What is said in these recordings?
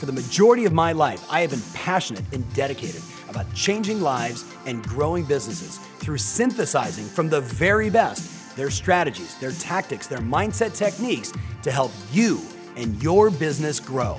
For the majority of my life, I have been passionate and dedicated about changing lives and growing businesses through synthesizing from the very best their strategies, their tactics, their mindset techniques to help you and your business grow.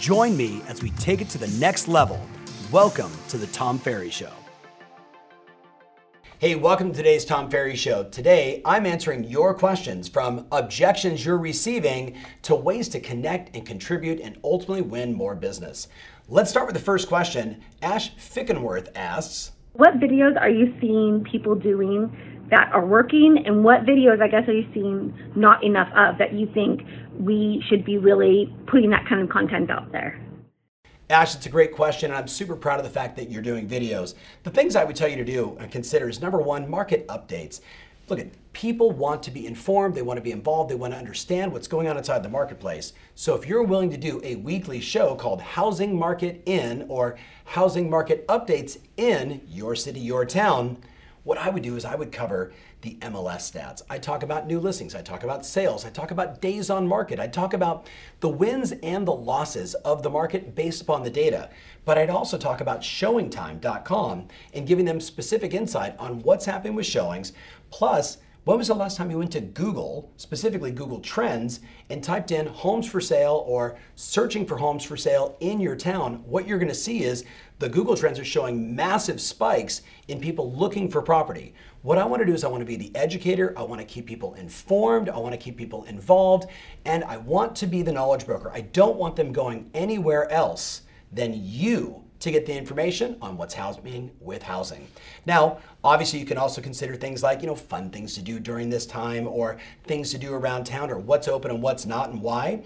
Join me as we take it to the next level. Welcome to the Tom Ferry Show. Hey, welcome to today's Tom Ferry Show. Today, I'm answering your questions from objections you're receiving to ways to connect and contribute and ultimately win more business. Let's start with the first question. Ash Fickenworth asks What videos are you seeing people doing that are working, and what videos, I guess, are you seeing not enough of that you think we should be really putting that kind of content out there? Ash, it's a great question, and I'm super proud of the fact that you're doing videos. The things I would tell you to do and consider is number one, market updates. Look at people want to be informed, they want to be involved, they want to understand what's going on inside the marketplace. So if you're willing to do a weekly show called Housing Market In or Housing Market Updates in your city, your town, what I would do is I would cover the MLS stats. I talk about new listings, I talk about sales, I talk about days on market, I talk about the wins and the losses of the market based upon the data. But I'd also talk about showingtime.com and giving them specific insight on what's happening with showings, plus when was the last time you went to Google, specifically Google Trends, and typed in homes for sale or searching for homes for sale in your town? What you're going to see is the Google Trends are showing massive spikes in people looking for property. What I want to do is I want to be the educator, I want to keep people informed, I want to keep people involved, and I want to be the knowledge broker. I don't want them going anywhere else than you to get the information on what's happening with housing. Now, obviously, you can also consider things like, you know, fun things to do during this time or things to do around town or what's open and what's not and why.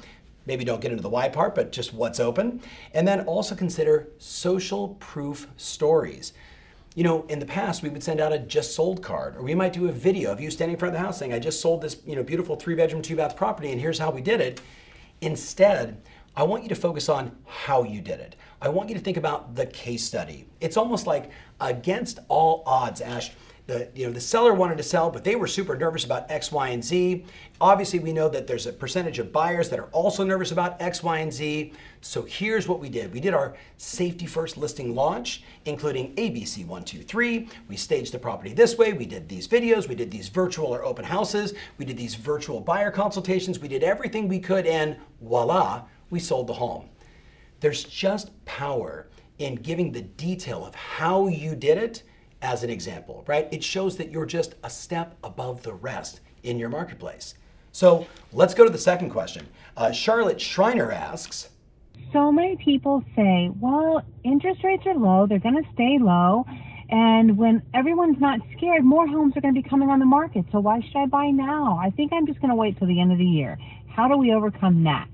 Maybe don't get into the why part, but just what's open. And then also consider social proof stories. You know, in the past, we would send out a just sold card, or we might do a video of you standing in front of the house saying, I just sold this, you know, beautiful three bedroom, two bath property, and here's how we did it. Instead, I want you to focus on how you did it. I want you to think about the case study. It's almost like against all odds, Ash. The, you know, the seller wanted to sell, but they were super nervous about X, Y, and Z. Obviously, we know that there's a percentage of buyers that are also nervous about X, Y, and Z. So here's what we did. We did our safety first listing launch, including ABC 123. We staged the property this way. We did these videos. We did these virtual or open houses. We did these virtual buyer consultations. We did everything we could, and voila, we sold the home. There's just power in giving the detail of how you did it as an example, right? It shows that you're just a step above the rest in your marketplace. So let's go to the second question. Uh, Charlotte Schreiner asks, so many people say, well, interest rates are low, they're going to stay low. And when everyone's not scared, more homes are going to be coming on the market. So why should I buy now? I think I'm just going to wait till the end of the year. How do we overcome that?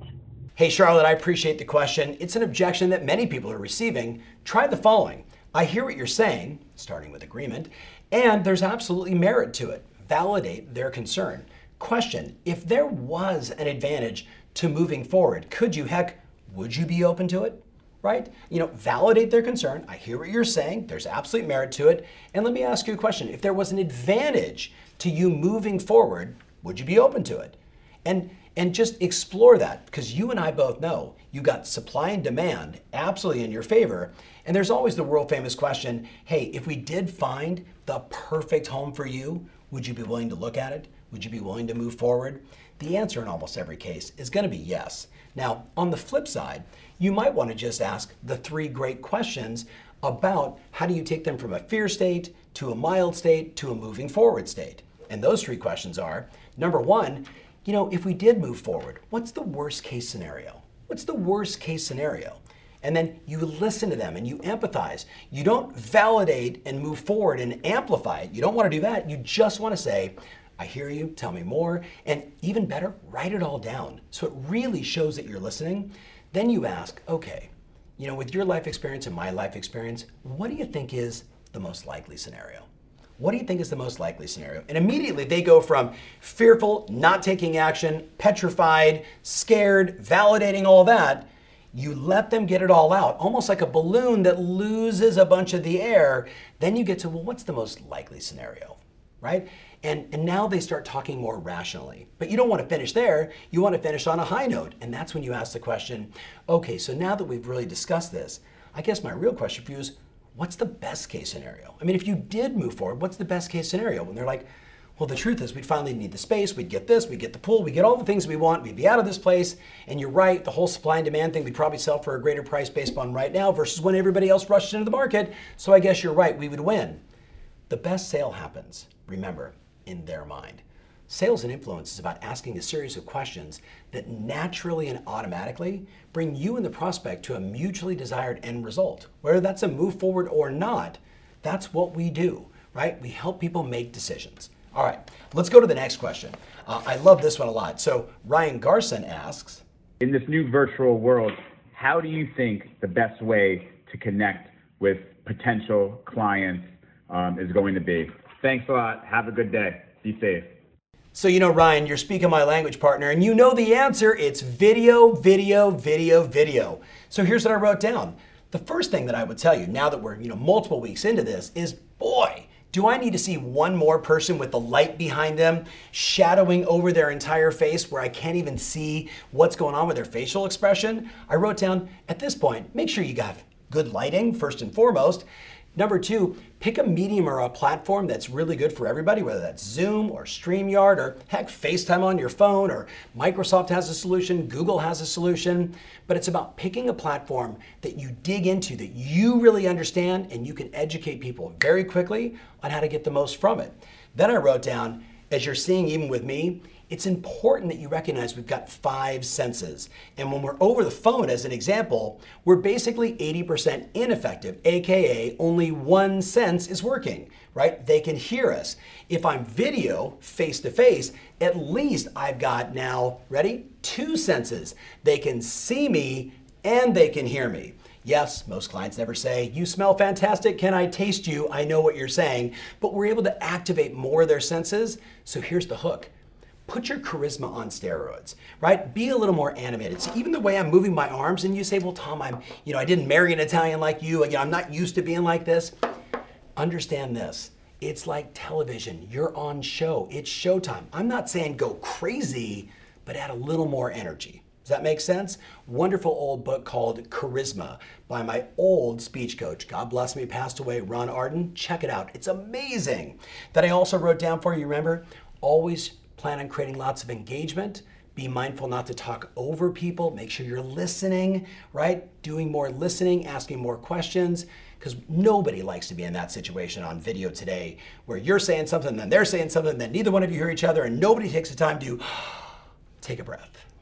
Hey, Charlotte, I appreciate the question. It's an objection that many people are receiving. Try the following I hear what you're saying, starting with agreement, and there's absolutely merit to it. Validate their concern. Question If there was an advantage to moving forward, could you, heck, would you be open to it? Right? You know, validate their concern. I hear what you're saying. There's absolute merit to it. And let me ask you a question. If there was an advantage to you moving forward, would you be open to it? And and just explore that because you and I both know you got supply and demand absolutely in your favor. And there's always the world famous question hey, if we did find the perfect home for you, would you be willing to look at it? Would you be willing to move forward? The answer in almost every case is going to be yes. Now, on the flip side, you might want to just ask the three great questions about how do you take them from a fear state to a mild state to a moving forward state. And those three questions are number one, you know, if we did move forward, what's the worst case scenario? What's the worst case scenario? And then you listen to them and you empathize. You don't validate and move forward and amplify it. You don't want to do that. You just want to say, I hear you, tell me more. And even better, write it all down. So it really shows that you're listening. Then you ask, okay, you know, with your life experience and my life experience, what do you think is the most likely scenario? What do you think is the most likely scenario? And immediately they go from fearful, not taking action, petrified, scared, validating all that. You let them get it all out, almost like a balloon that loses a bunch of the air. Then you get to, well, what's the most likely scenario? Right? And, and now they start talking more rationally. But you don't want to finish there. You want to finish on a high note. And that's when you ask the question okay, so now that we've really discussed this, I guess my real question for you is what's the best case scenario? I mean, if you did move forward, what's the best case scenario? When they're like, well, the truth is, we'd finally need the space, we'd get this, we'd get the pool, we'd get all the things we want, we'd be out of this place. And you're right, the whole supply and demand thing, we'd probably sell for a greater price based on right now versus when everybody else rushed into the market. So I guess you're right, we would win. The best sale happens, remember, in their mind. Sales and influence is about asking a series of questions that naturally and automatically bring you and the prospect to a mutually desired end result. Whether that's a move forward or not, that's what we do, right? We help people make decisions. All right, let's go to the next question. Uh, I love this one a lot. So Ryan Garson asks In this new virtual world, how do you think the best way to connect with potential clients um, is going to be? Thanks a lot. Have a good day. Be safe. So, you know, Ryan, you're speaking my language partner, and you know the answer. It's video, video, video, video. So here's what I wrote down. The first thing that I would tell you now that we're, you know, multiple weeks into this is boy, do I need to see one more person with the light behind them shadowing over their entire face where I can't even see what's going on with their facial expression? I wrote down at this point, make sure you got good lighting first and foremost. Number two, pick a medium or a platform that's really good for everybody, whether that's Zoom or StreamYard or heck, FaceTime on your phone or Microsoft has a solution, Google has a solution. But it's about picking a platform that you dig into, that you really understand, and you can educate people very quickly on how to get the most from it. Then I wrote down, as you're seeing even with me, it's important that you recognize we've got five senses. And when we're over the phone, as an example, we're basically 80% ineffective, AKA only one sense is working, right? They can hear us. If I'm video, face to face, at least I've got now, ready? Two senses. They can see me and they can hear me. Yes, most clients never say, You smell fantastic. Can I taste you? I know what you're saying. But we're able to activate more of their senses. So here's the hook put your charisma on steroids, right? Be a little more animated. So even the way I'm moving my arms, and you say, well, Tom, I'm, you know, I didn't marry an Italian like you. Know, I'm not used to being like this. Understand this. It's like television. You're on show. It's showtime. I'm not saying go crazy, but add a little more energy. Does that make sense? Wonderful old book called Charisma by my old speech coach. God bless me, passed away, Ron Arden. Check it out. It's amazing. That I also wrote down for you, remember? Always Plan on creating lots of engagement. Be mindful not to talk over people. Make sure you're listening, right? Doing more listening, asking more questions, because nobody likes to be in that situation on video today where you're saying something, then they're saying something, then neither one of you hear each other, and nobody takes the time to take a breath.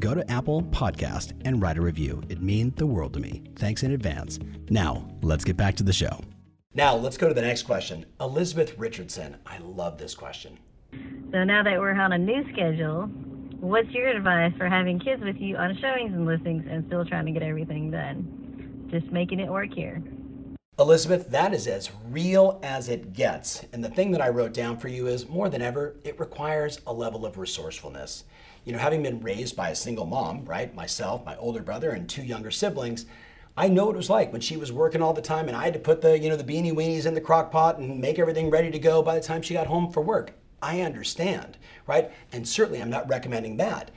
go to Apple Podcast and write a review. It means the world to me. Thanks in advance. Now, let's get back to the show. Now, let's go to the next question. Elizabeth Richardson. I love this question. So now that we're on a new schedule, what's your advice for having kids with you on showings and listings and still trying to get everything done? Just making it work here. Elizabeth, that is as real as it gets. And the thing that I wrote down for you is more than ever, it requires a level of resourcefulness you know, having been raised by a single mom, right? Myself, my older brother, and two younger siblings, I know what it was like when she was working all the time and I had to put the, you know, the beanie weenies in the crock pot and make everything ready to go by the time she got home for work. I understand, right? And certainly I'm not recommending that.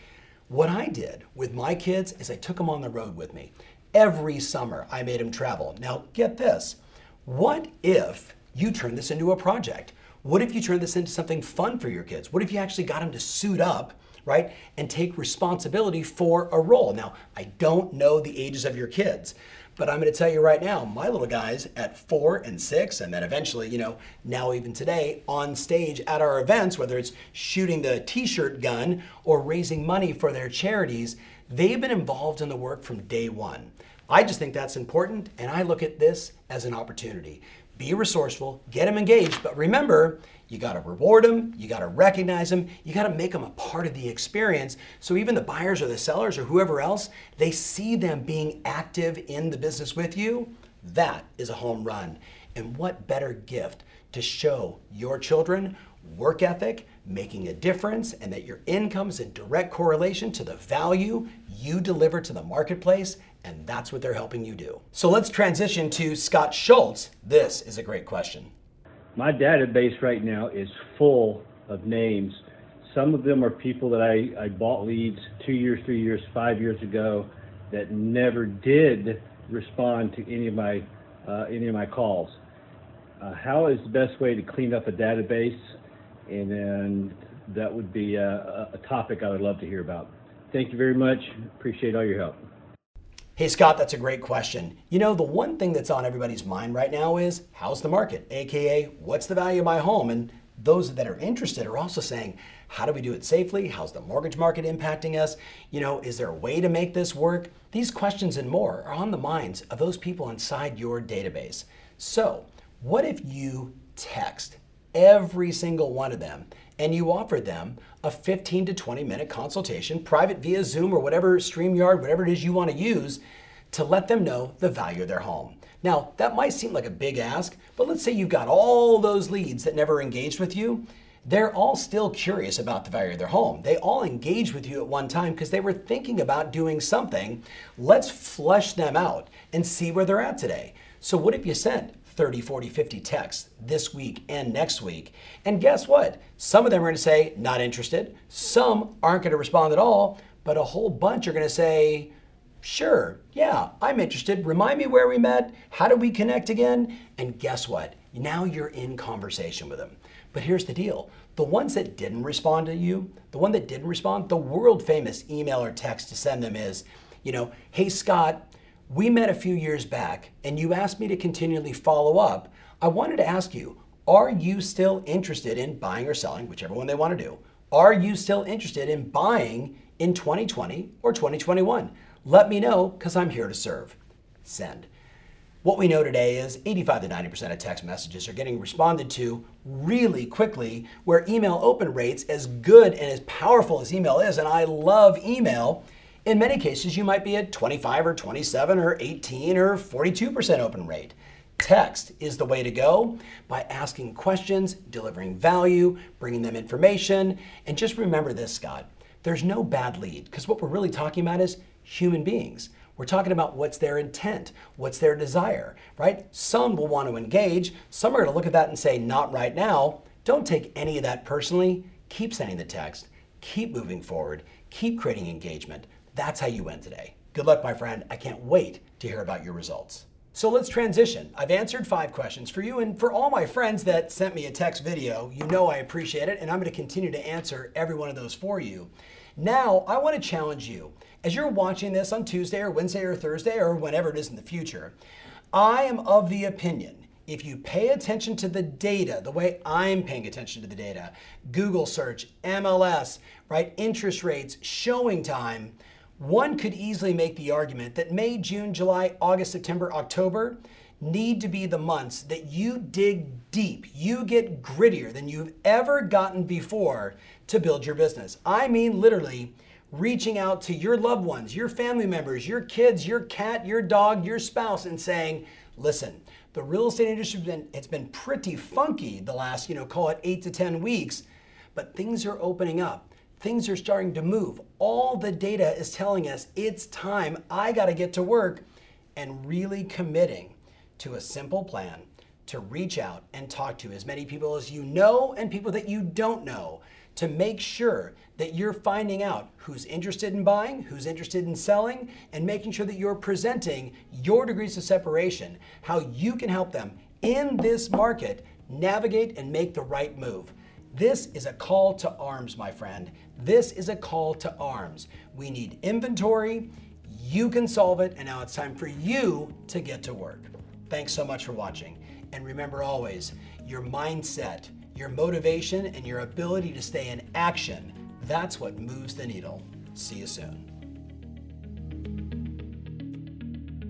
What I did with my kids is I took them on the road with me. Every summer I made them travel. Now, get this. What if you turn this into a project? What if you turn this into something fun for your kids? What if you actually got them to suit up right? And take responsibility for a role. Now, I don't know the ages of your kids, but I'm going to tell you right now, my little guys at four and six, and then eventually, you know, now even today on stage at our events, whether it's shooting the t shirt gun or raising money for their charities, they've been involved in the work from day one. I just think that's important, and I look at this as an opportunity. be resourceful, get them engaged, but remember, you got to reward them, you got to recognize them, you got to make them a part of the experience. So even the buyers or the sellers or whoever else, they see them being active in the business with you. That is a home run. And what better gift to show your children work ethic, making a difference, and that your income is in direct correlation to the value you deliver to the marketplace and that's what they're helping you do. So let's transition to Scott Schultz. This is a great question. My database right now is full of names. Some of them are people that I, I bought leads two years, three years, five years ago that never did respond to any of my uh, any of my calls. Uh, how is the best way to clean up a database? And then that would be a, a topic I would love to hear about. Thank you very much. Appreciate all your help. Hey, Scott, that's a great question. You know, the one thing that's on everybody's mind right now is how's the market? AKA, what's the value of my home? And those that are interested are also saying, how do we do it safely? How's the mortgage market impacting us? You know, is there a way to make this work? These questions and more are on the minds of those people inside your database. So, what if you text every single one of them and you offer them a 15 to 20 minute consultation, private via Zoom or whatever, StreamYard, whatever it is you want to use, to let them know the value of their home. Now, that might seem like a big ask, but let's say you've got all those leads that never engaged with you. They're all still curious about the value of their home. They all engaged with you at one time because they were thinking about doing something. Let's flush them out and see where they're at today. So, what if you sent 30, 40, 50 texts this week and next week. And guess what? Some of them are going to say, not interested. Some aren't going to respond at all, but a whole bunch are going to say, sure, yeah, I'm interested. Remind me where we met. How do we connect again? And guess what? Now you're in conversation with them. But here's the deal the ones that didn't respond to you, the one that didn't respond, the world famous email or text to send them is, you know, hey, Scott, we met a few years back and you asked me to continually follow up. I wanted to ask you, are you still interested in buying or selling, whichever one they want to do? Are you still interested in buying in 2020 or 2021? Let me know because I'm here to serve. Send. What we know today is 85 to 90% of text messages are getting responded to really quickly, where email open rates, as good and as powerful as email is, and I love email, in many cases, you might be at 25 or 27 or 18 or 42% open rate. Text is the way to go by asking questions, delivering value, bringing them information. And just remember this, Scott there's no bad lead because what we're really talking about is human beings. We're talking about what's their intent, what's their desire, right? Some will want to engage, some are going to look at that and say, not right now. Don't take any of that personally. Keep sending the text, keep moving forward, keep creating engagement. That's how you win today. Good luck, my friend. I can't wait to hear about your results. So let's transition. I've answered five questions for you, and for all my friends that sent me a text video, you know I appreciate it, and I'm going to continue to answer every one of those for you. Now, I want to challenge you. As you're watching this on Tuesday or Wednesday or Thursday or whenever it is in the future, I am of the opinion if you pay attention to the data the way I'm paying attention to the data, Google search, MLS, right, interest rates, showing time, one could easily make the argument that May, June, July, August, September, October need to be the months that you dig deep, you get grittier than you've ever gotten before to build your business. I mean, literally, reaching out to your loved ones, your family members, your kids, your cat, your dog, your spouse, and saying, listen, the real estate industry has been, it's been pretty funky the last, you know, call it eight to 10 weeks, but things are opening up things are starting to move. All the data is telling us it's time. I got to get to work and really committing to a simple plan to reach out and talk to as many people as you know and people that you don't know to make sure that you're finding out who's interested in buying, who's interested in selling, and making sure that you're presenting your degrees of separation, how you can help them in this market navigate and make the right move. This is a call to arms, my friend. This is a call to arms. We need inventory. You can solve it, and now it's time for you to get to work. Thanks so much for watching. And remember always your mindset, your motivation, and your ability to stay in action that's what moves the needle. See you soon.